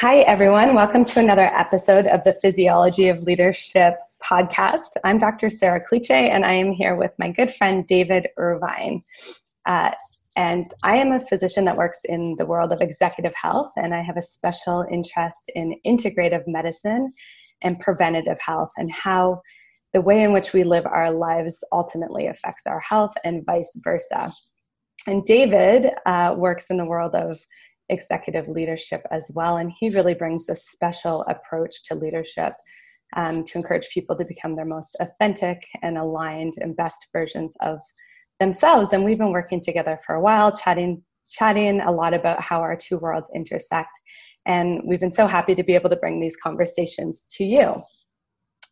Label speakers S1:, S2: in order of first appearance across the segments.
S1: Hi, everyone. Welcome to another episode of the Physiology of Leadership podcast. I'm Dr. Sarah Cliche, and I am here with my good friend David Irvine. Uh, and I am a physician that works in the world of executive health, and I have a special interest in integrative medicine and preventative health and how the way in which we live our lives ultimately affects our health and vice versa. And David uh, works in the world of executive leadership as well. And he really brings a special approach to leadership um, to encourage people to become their most authentic and aligned and best versions of themselves. And we've been working together for a while, chatting chatting a lot about how our two worlds intersect. And we've been so happy to be able to bring these conversations to you.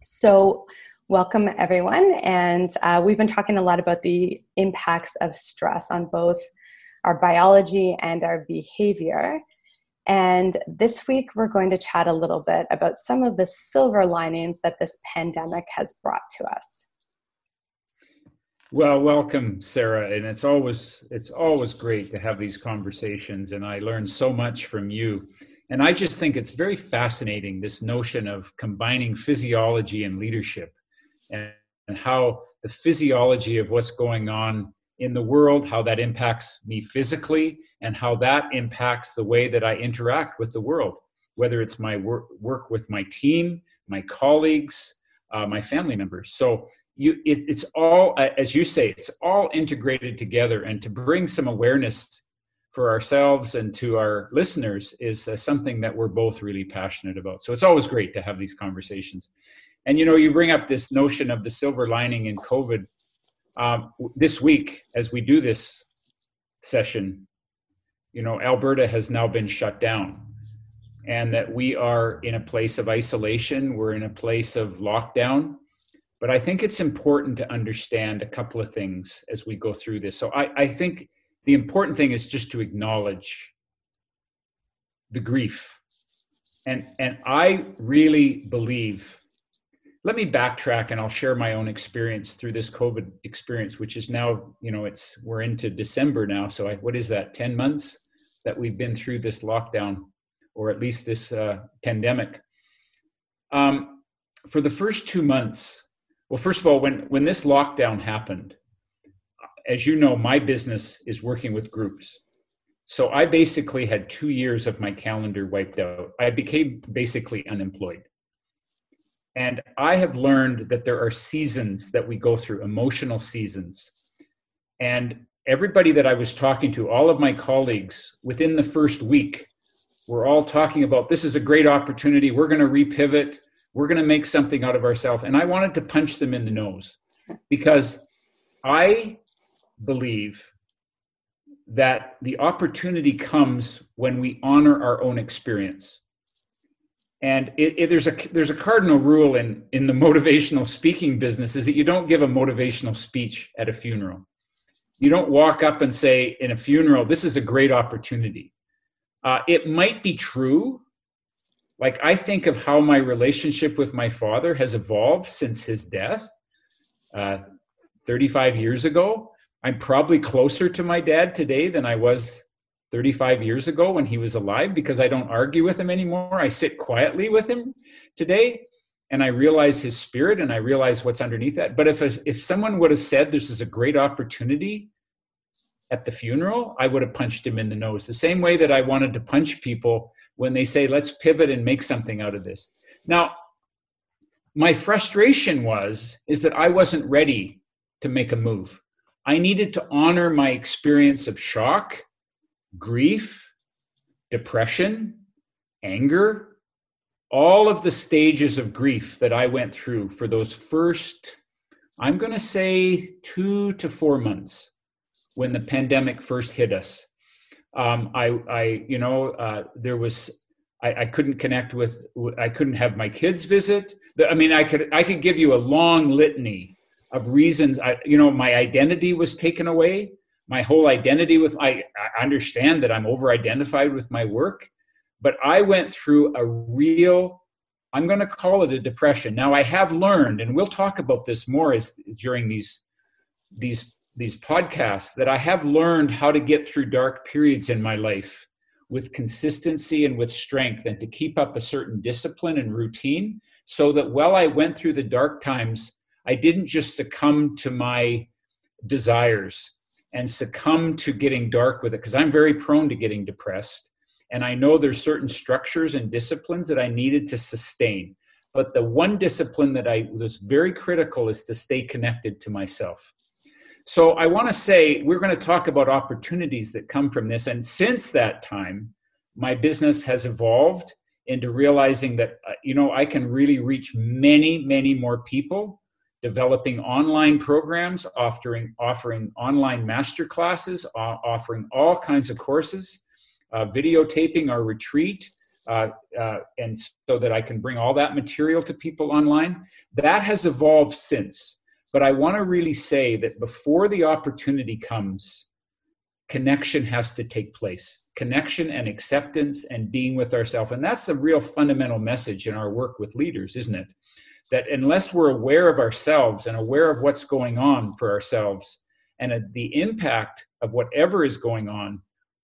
S1: So, welcome everyone. And uh, we've been talking a lot about the impacts of stress on both our biology and our behavior. And this week, we're going to chat a little bit about some of the silver linings that this pandemic has brought to us.
S2: Well, welcome, Sarah, and it's always it's always great to have these conversations, and I learn so much from you. And I just think it's very fascinating this notion of combining physiology and leadership, and, and how the physiology of what's going on in the world, how that impacts me physically, and how that impacts the way that I interact with the world, whether it's my work, work with my team, my colleagues, uh, my family members. So you, it, it's all, as you say, it's all integrated together. And to bring some awareness for ourselves and to our listeners is uh, something that we're both really passionate about. So it's always great to have these conversations. And you know, you bring up this notion of the silver lining in COVID um, this week, as we do this session, you know, Alberta has now been shut down and that we are in a place of isolation, we're in a place of lockdown. But I think it's important to understand a couple of things as we go through this. So I, I think the important thing is just to acknowledge the grief. And, and I really believe let me backtrack and I'll share my own experience through this COVID experience, which is now, you know, it's we're into December now. So I, what is that? Ten months that we've been through this lockdown, or at least this uh, pandemic. Um, for the first two months, well, first of all, when when this lockdown happened, as you know, my business is working with groups. So I basically had two years of my calendar wiped out. I became basically unemployed. And I have learned that there are seasons that we go through, emotional seasons. And everybody that I was talking to, all of my colleagues, within the first week, were all talking about this is a great opportunity. We're going to repivot. We're going to make something out of ourselves. And I wanted to punch them in the nose because I believe that the opportunity comes when we honor our own experience and it, it, there's a there's a cardinal rule in in the motivational speaking business is that you don't give a motivational speech at a funeral. You don't walk up and say in a funeral this is a great opportunity. Uh, it might be true. Like i think of how my relationship with my father has evolved since his death uh, 35 years ago. I'm probably closer to my dad today than i was 35 years ago when he was alive because I don't argue with him anymore. I sit quietly with him today and I realize his spirit and I realize what's underneath that. But if if someone would have said this is a great opportunity at the funeral, I would have punched him in the nose. The same way that I wanted to punch people when they say let's pivot and make something out of this. Now, my frustration was is that I wasn't ready to make a move. I needed to honor my experience of shock grief, depression, anger, all of the stages of grief that I went through for those first, I'm going to say, two to four months when the pandemic first hit us. Um, I, I, you know, uh, there was, I, I, couldn't connect with, I couldn't have my kids visit. I mean, I could, I could give you a long litany of reasons. I, you know, my identity was taken away my whole identity with I, I understand that I'm over identified with my work, but I went through a real I'm going to call it a depression. Now I have learned, and we'll talk about this more as during these these these podcasts, that I have learned how to get through dark periods in my life with consistency and with strength and to keep up a certain discipline and routine so that while I went through the dark times, I didn't just succumb to my desires and succumb to getting dark with it because I'm very prone to getting depressed. And I know there's certain structures and disciplines that I needed to sustain. But the one discipline that I was very critical is to stay connected to myself. So I want to say we're going to talk about opportunities that come from this. And since that time, my business has evolved into realizing that, uh, you know, I can really reach many, many more people developing online programs, offering, offering online master classes, uh, offering all kinds of courses, uh, videotaping our retreat, uh, uh, and so that I can bring all that material to people online. That has evolved since. But I want to really say that before the opportunity comes, connection has to take place connection and acceptance and being with ourselves. And that's the real fundamental message in our work with leaders, isn't it? That unless we're aware of ourselves and aware of what's going on for ourselves and the impact of whatever is going on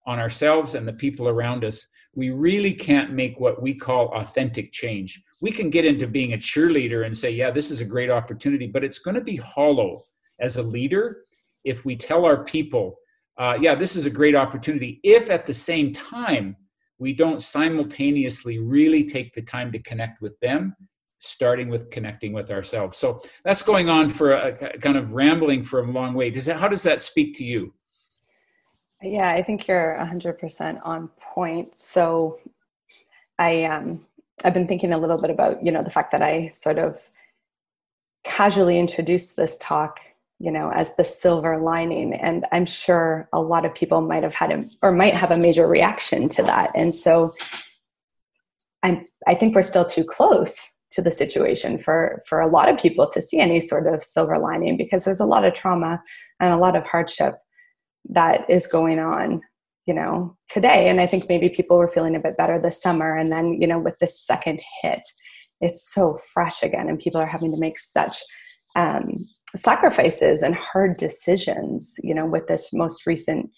S2: on ourselves and the people around us, we really can't make what we call authentic change. We can get into being a cheerleader and say, yeah, this is a great opportunity, but it's going to be hollow as a leader if we tell our people, uh, yeah, this is a great opportunity, if at the same time we don't simultaneously really take the time to connect with them starting with connecting with ourselves. So that's going on for a, kind of rambling for a long way. Does that how does that speak to you?
S1: Yeah, I think you're 100% on point. So I um I've been thinking a little bit about, you know, the fact that I sort of casually introduced this talk, you know, as the silver lining. And I'm sure a lot of people might have had a or might have a major reaction to that. And so I'm I think we're still too close to the situation for for a lot of people to see any sort of silver lining because there's a lot of trauma and a lot of hardship that is going on you know today. And i think maybe people were feeling a bit better this summer and then you know with this second hit it's so fresh again and people are having to make such um, sacrifices and hard decisions you know with this most recent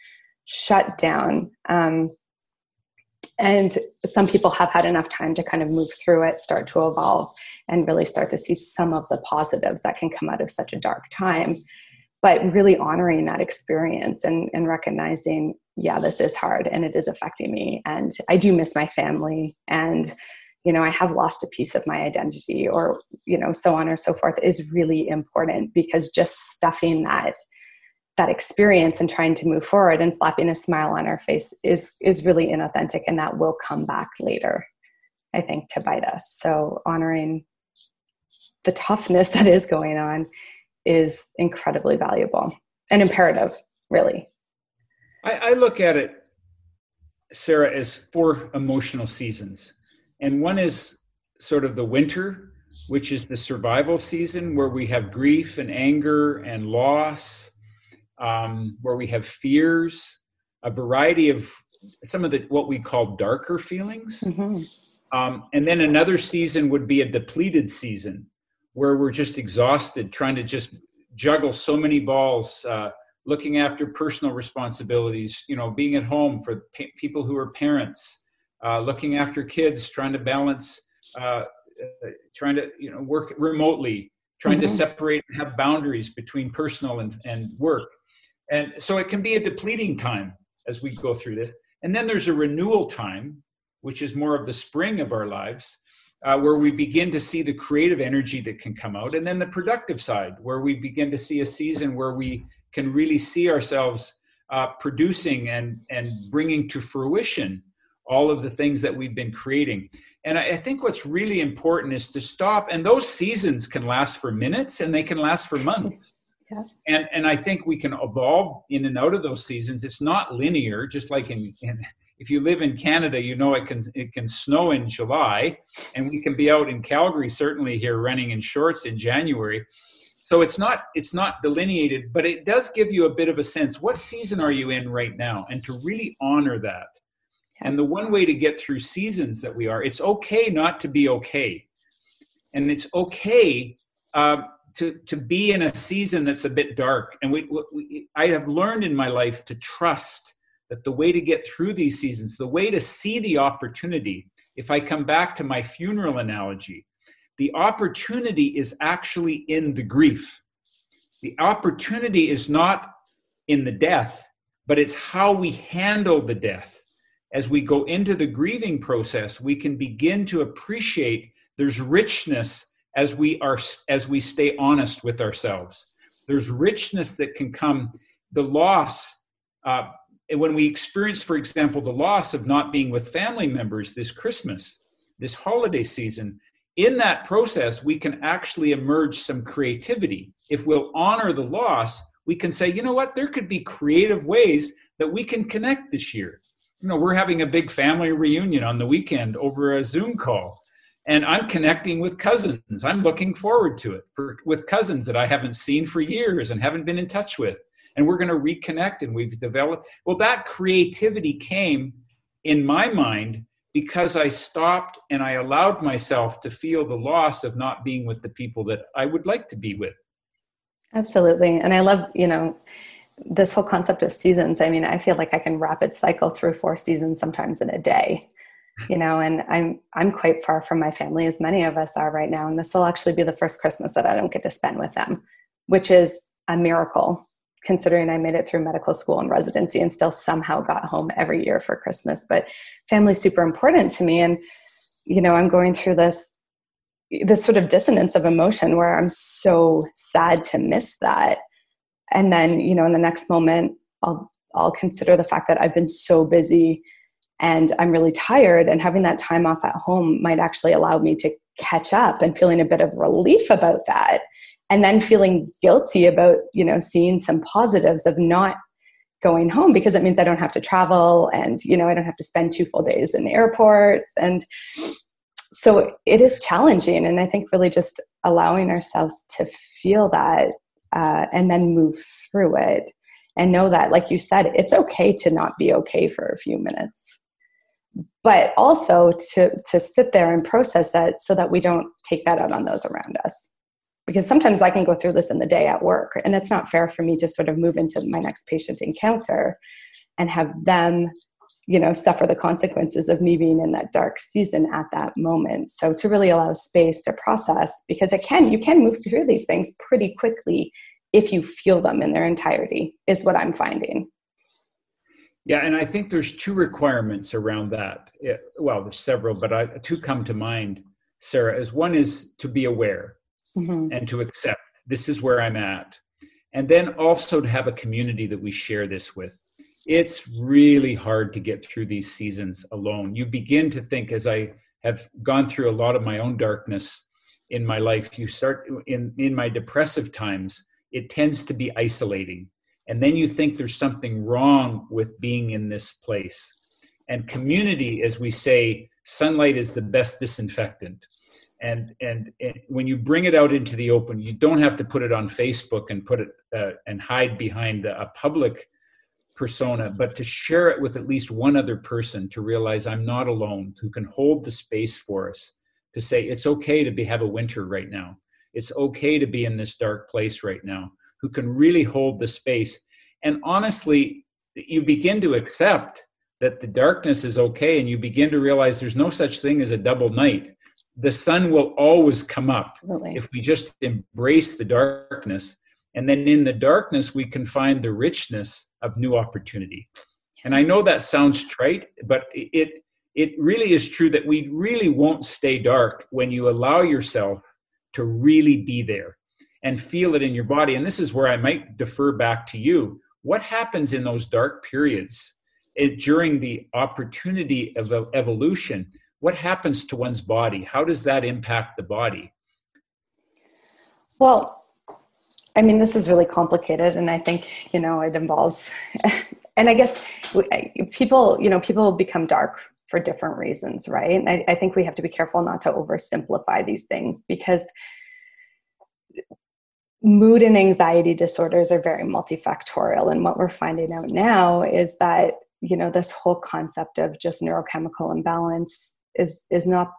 S1: shutdown. Um, and some people have had enough time to kind of move through it start to evolve and really start to see some of the positives that can come out of such a dark time. But really honoring that experience and, and recognizing yeah this is hard and it is affecting me. And i do miss my family and you know i have lost a piece of my identity or you know so on or so forth is really important because just stuffing that that experience and trying to move forward and slapping a smile on our face is is really inauthentic and that will come back later i think to bite us so honoring the toughness that is going on is incredibly valuable and imperative, really.
S2: I, I look at it, Sarah, as four emotional seasons. And one is sort of the winter, which is the survival season where we have grief and anger and loss, um, where we have fears, a variety of some of the what we call darker feelings. Mm-hmm. Um, and then another season would be a depleted season where we're just exhausted trying to just juggle so many balls uh, looking after personal responsibilities you know being at home for pa- people who are parents uh, looking after kids trying to balance uh, uh trying to you know work remotely trying mm-hmm. to separate and have boundaries between personal and, and work and so it can be a depleting time as we go through this and then there's a renewal time which is more of the spring of our lives uh, where we begin to see the creative energy that can come out, and then the productive side, where we begin to see a season where we can really see ourselves uh, producing and and bringing to fruition all of the things that we've been creating. And I, I think what's really important is to stop. And those seasons can last for minutes, and they can last for months. Yeah. And and I think we can evolve in and out of those seasons. It's not linear, just like in, in if you live in Canada, you know it can it can snow in July, and we can be out in Calgary certainly here running in shorts in January. So it's not it's not delineated, but it does give you a bit of a sense. What season are you in right now? And to really honor that. And the one way to get through seasons that we are, it's okay not to be okay, and it's okay. Uh, to, to be in a season that's a bit dark and we, we, I have learned in my life to trust that the way to get through these seasons, the way to see the opportunity, if I come back to my funeral analogy, the opportunity is actually in the grief. The opportunity is not in the death, but it's how we handle the death. As we go into the grieving process, we can begin to appreciate there's richness as we are as we stay honest with ourselves. There's richness that can come. The loss, uh, when we experience, for example, the loss of not being with family members this Christmas, this holiday season, in that process, we can actually emerge some creativity. If we'll honor the loss, we can say, you know what, there could be creative ways that we can connect this year. You know, we're having a big family reunion on the weekend over a Zoom call, and I'm connecting with cousins. I'm looking forward to it for, with cousins that I haven't seen for years and haven't been in touch with. And we're going to reconnect, and we've developed. Well, that creativity came in my mind because I stopped and I allowed myself to feel the loss of not being with the people that I would like to be with.
S1: Absolutely. And I love, you know, this whole concept of seasons. I mean, I feel like I can rapid cycle through four seasons sometimes in a day. You know, and I'm I'm quite far from my family as many of us are right now. And this will actually be the first Christmas that I don't get to spend with them, which is a miracle considering I made it through medical school and residency and still somehow got home every year for Christmas. But family's super important to me. And, you know, I'm going through this this sort of dissonance of emotion where I'm so sad to miss that. And then, you know, in the next moment, I'll I'll consider the fact that I've been so busy and I'm really tired and having that time off at home might actually allow me to catch up and feeling a bit of relief about that. And then feeling guilty about, you know, seeing some positives of not going home because it means I don't have to travel and, you know, I don't have to spend two full days in airports. And so it is challenging and i think really just allowing ourselves to feel that uh, and then move through it and know that like you said it's okay to not be okay for a few minutes but also to to sit there and process that so that we don't take that out on those around us. Because sometimes i can go through this in the day at work and it's not fair for me to sort of move into my next patient encounter and have them you know suffer the consequences of me being in that dark season at that moment. So to really allow space to process because it can you can move through these things pretty quickly if you feel them in their entirety is what i'm finding
S2: yeah and i think there's two requirements around that it, well there's several but I, two come to mind sarah as one is to be aware mm-hmm. and to accept this is where i'm at and then also to have a community that we share this with it's really hard to get through these seasons alone. You begin to think, as I have gone through a lot of my own darkness in my life, you start in, in my depressive times, it tends to be isolating. And then you think there's something wrong with being in this place. And community, as we say, sunlight is the best disinfectant. And, and, and when you bring it out into the open, you don't have to put it on Facebook and put it uh, and hide behind a public persona, but to share it with at least one other person to realize I'm not alone, who can hold the space for us to say it's okay to be have a winter right now. It's okay to be in this dark place right now, who can really hold the space. And honestly, you begin to accept that the darkness is okay and you begin to realize there's no such thing as a double night. The sun will always come up Absolutely. if we just embrace the darkness and then in the darkness, we can find the richness of new opportunity. And I know that sounds trite, but it, it really is true that we really won't stay dark when you allow yourself to really be there and feel it in your body. And this is where I might defer back to you. What happens in those dark periods it, during the opportunity of evolution? What happens to one's body? How does that impact the body?
S1: Well, I mean, this is really complicated, and I think you know it involves, and I guess people, you know, people become dark for different reasons, right? And I, I think we have to be careful not to oversimplify these things because mood and anxiety disorders are very multifactorial, and what we're finding out now is that you know this whole concept of just neurochemical imbalance is is not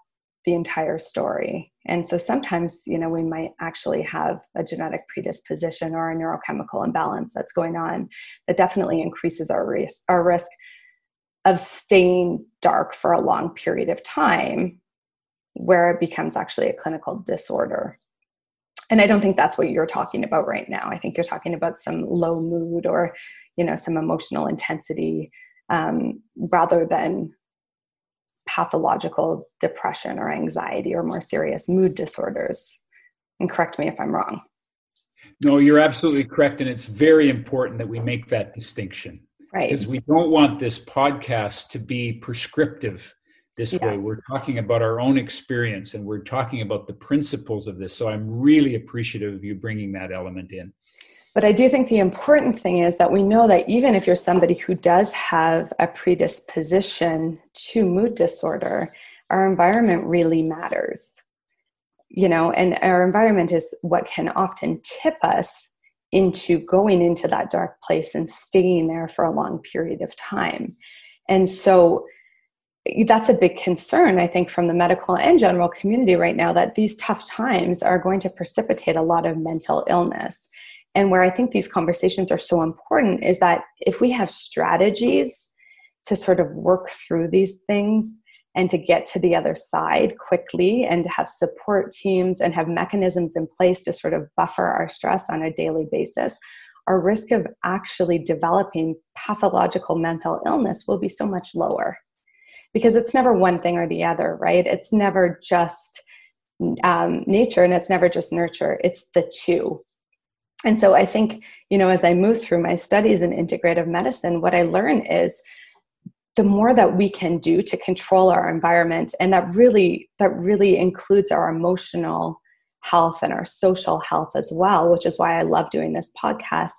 S1: the entire story. And so sometimes, you know, we might actually have a genetic predisposition or a neurochemical imbalance that's going on that definitely increases our risk, our risk of staying dark for a long period of time where it becomes actually a clinical disorder. And I don't think that's what you're talking about right now. I think you're talking about some low mood or, you know, some emotional intensity um, rather than pathological depression or anxiety or more serious mood disorders. And correct me if I'm wrong.
S2: No, you're absolutely correct. And it's very important that we make that distinction.
S1: Right.
S2: Because we don't want this podcast to be prescriptive this yeah. way. We're talking about our own experience and we're talking about the principles of this. So I'm really appreciative of you bringing that element in.
S1: But I do think the important thing is that we know that even if you're somebody who does have a predisposition to mood disorder, our environment really matters. You know, and our environment is what can often tip us into going into that dark place and staying there for a long period of time. And so that's a big concern, I think, from the medical and general community right now that these tough times are going to precipitate a lot of mental illness. And where I think these conversations are so important is that if we have strategies to sort of work through these things and to get to the other side quickly and to have support teams and have mechanisms in place to sort of buffer our stress on a daily basis, our risk of actually developing pathological mental illness will be so much lower. Because it's never one thing or the other, right? It's never just um, nature and it's never just nurture, it's the two and so i think you know as i move through my studies in integrative medicine what i learn is the more that we can do to control our environment and that really that really includes our emotional health and our social health as well which is why i love doing this podcast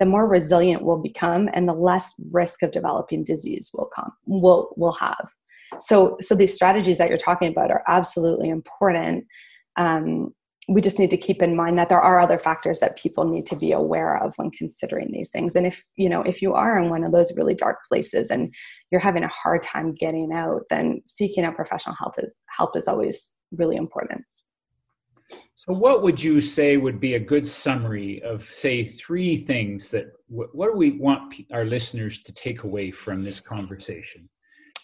S1: the more resilient we'll become and the less risk of developing disease will come will will have so so these strategies that you're talking about are absolutely important. Um, we just need to keep in mind that there are other factors that people need to be aware of when considering these things. And if you know if you are in one of those really dark places and you're having a hard time getting out then seeking out professional help is help is always really important.
S2: So what would you say would be a good summary of say three things that what do we want our listeners to take away from this conversation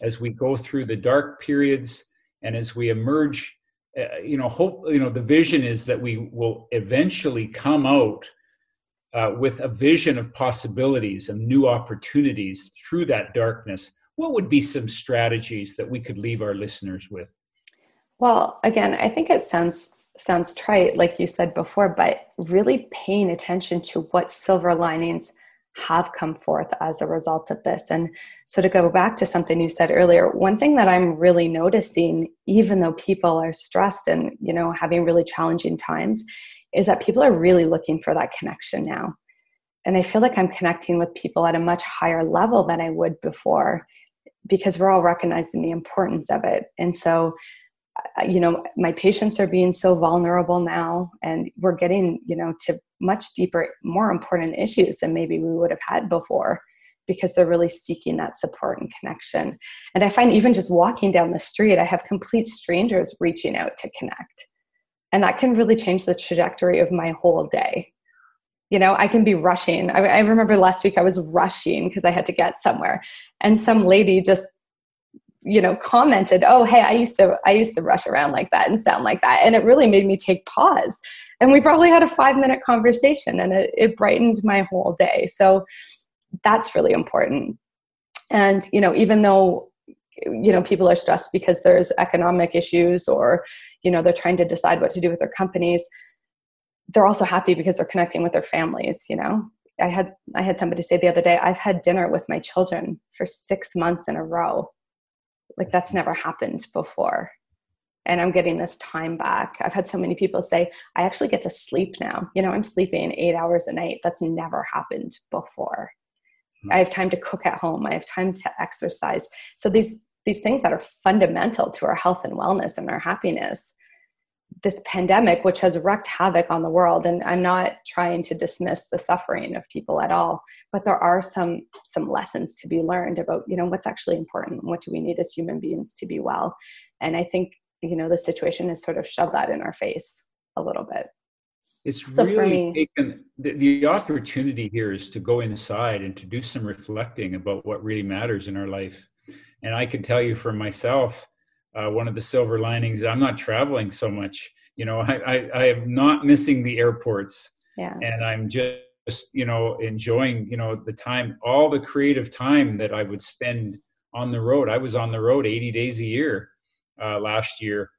S2: as we go through the dark periods and as we emerge uh, you know hope you know the vision is that we will eventually come out uh, with a vision of possibilities and new opportunities through that darkness. What would be some strategies that we could leave our listeners with?
S1: Well again i think it sounds sounds trite like you said before but really paying attention to what silver linings have come forth as a result of this. And so, to go back to something you said earlier, one thing that I'm really noticing, even though people are stressed and you know having really challenging times, is that people are really looking for that connection now. And I feel like I'm connecting with people at a much higher level than I would before because we're all recognizing the importance of it. And so, you know my patients are being so vulnerable now and we're getting you know to much deeper more important issues than maybe we would have had before because they're really seeking that support and connection. And i find even just walking down the street i have complete strangers reaching out to connect. And that can really change the trajectory of my whole day. You know i can be rushing. I, I remember last week i was rushing because i had to get somewhere and some lady just you know commented oh hey i used to i used to rush around like that and sound like that. And it really made me take pause. And we probably had a five minute conversation and it, it brightened my whole day. So that's really important. And you know even though you know people are stressed because there's economic issues or you know they're trying to decide what to do with their companies they're also happy because they're connecting with their families you know? I had i had somebody say the other day i've had dinner with my children for 6 months in a row like that's never happened before. And i'm getting this time back. I've had so many people say i actually get to sleep now. You know i'm sleeping eight hours a night. That's never happened before. Mm-hmm. i have time to cook at home. I have time to exercise. So these these things that are fundamental to our health and wellness and our happiness this pandemic which has wreaked havoc on the world. And i'm not trying to dismiss the suffering of people at all but there are some some lessons to be learned about you know what's actually important what do we need as human beings to be well. And i think you know the situation has sort of shoved that in our face a little bit.
S2: It's so really me, taken the, the opportunity here is to go inside and to do some reflecting about what really matters in our life. And i can tell you for myself uh, one of the silver linings. I'm not traveling so much you know I, I i am not missing the airports.
S1: Yeah.
S2: And i'm just you know enjoying you know the time all the creative time that i would spend on the road. I was on the road 80 days a year uh, last year.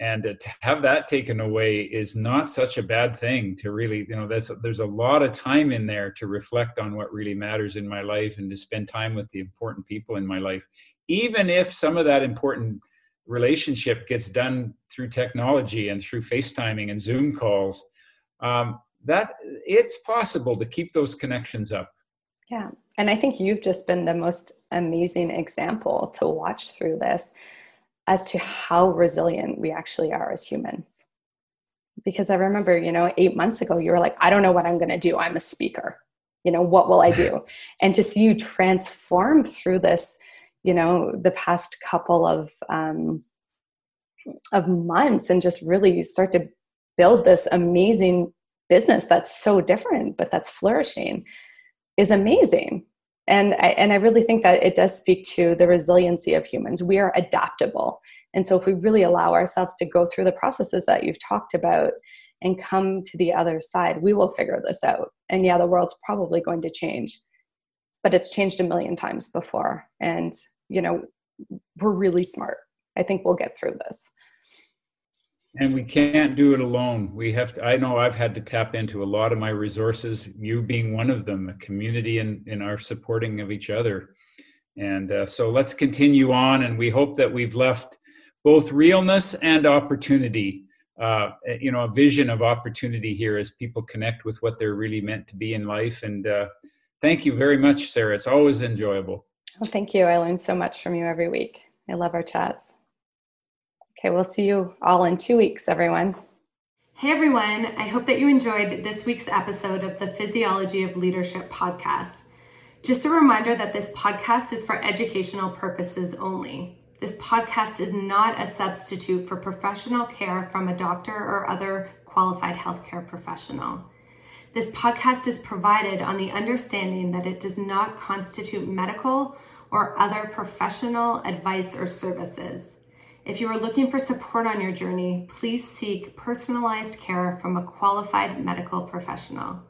S2: And to have that taken away is not such a bad thing to really you know there's there's a lot of time in there to reflect on what really matters in my life and to spend time with the important people in my life. Even if some of that important relationship gets done through technology and through facetiming and zoom calls um, that it's possible to keep those connections up
S1: yeah and i think you've just been the most amazing example to watch through this as to how resilient we actually are as humans. Because I remember, you know, eight months ago, you were like, I don't know what I'm going to do. I'm a speaker. You know, what will I do? and to see you transform through this, you know, the past couple of, um, of months and just really start to build this amazing business that's so different, but that's flourishing is amazing. And I, and I really think that it does speak to the resiliency of humans. We are adaptable. And so if we really allow ourselves to go through the processes that you've talked about and come to the other side we will figure this out. And yeah the world's probably going to change but it's changed a million times before. And you know we're really smart. I think we'll get through this.
S2: And we can't do it alone. We have to i know i've had to tap into a lot of my resources you being one of them a community in in our supporting of each other. And uh, so let's continue on and we hope that we've left both realness and opportunity uh, you know a vision of opportunity here as people connect with what they're really meant to be in life. And uh, thank you very much sarah it's always enjoyable
S1: well thank you i learn so much from you every week i love our chats Okay, we'll see you all in two weeks, everyone.
S3: Hey, everyone. I hope that you enjoyed this week's episode of the Physiology of Leadership podcast. Just a reminder that this podcast is for educational purposes only. This podcast is not a substitute for professional care from a doctor or other qualified healthcare professional. This podcast is provided on the understanding that it does not constitute medical or other professional advice or services. If you are looking for support on your journey, please seek personalized care from a qualified medical professional.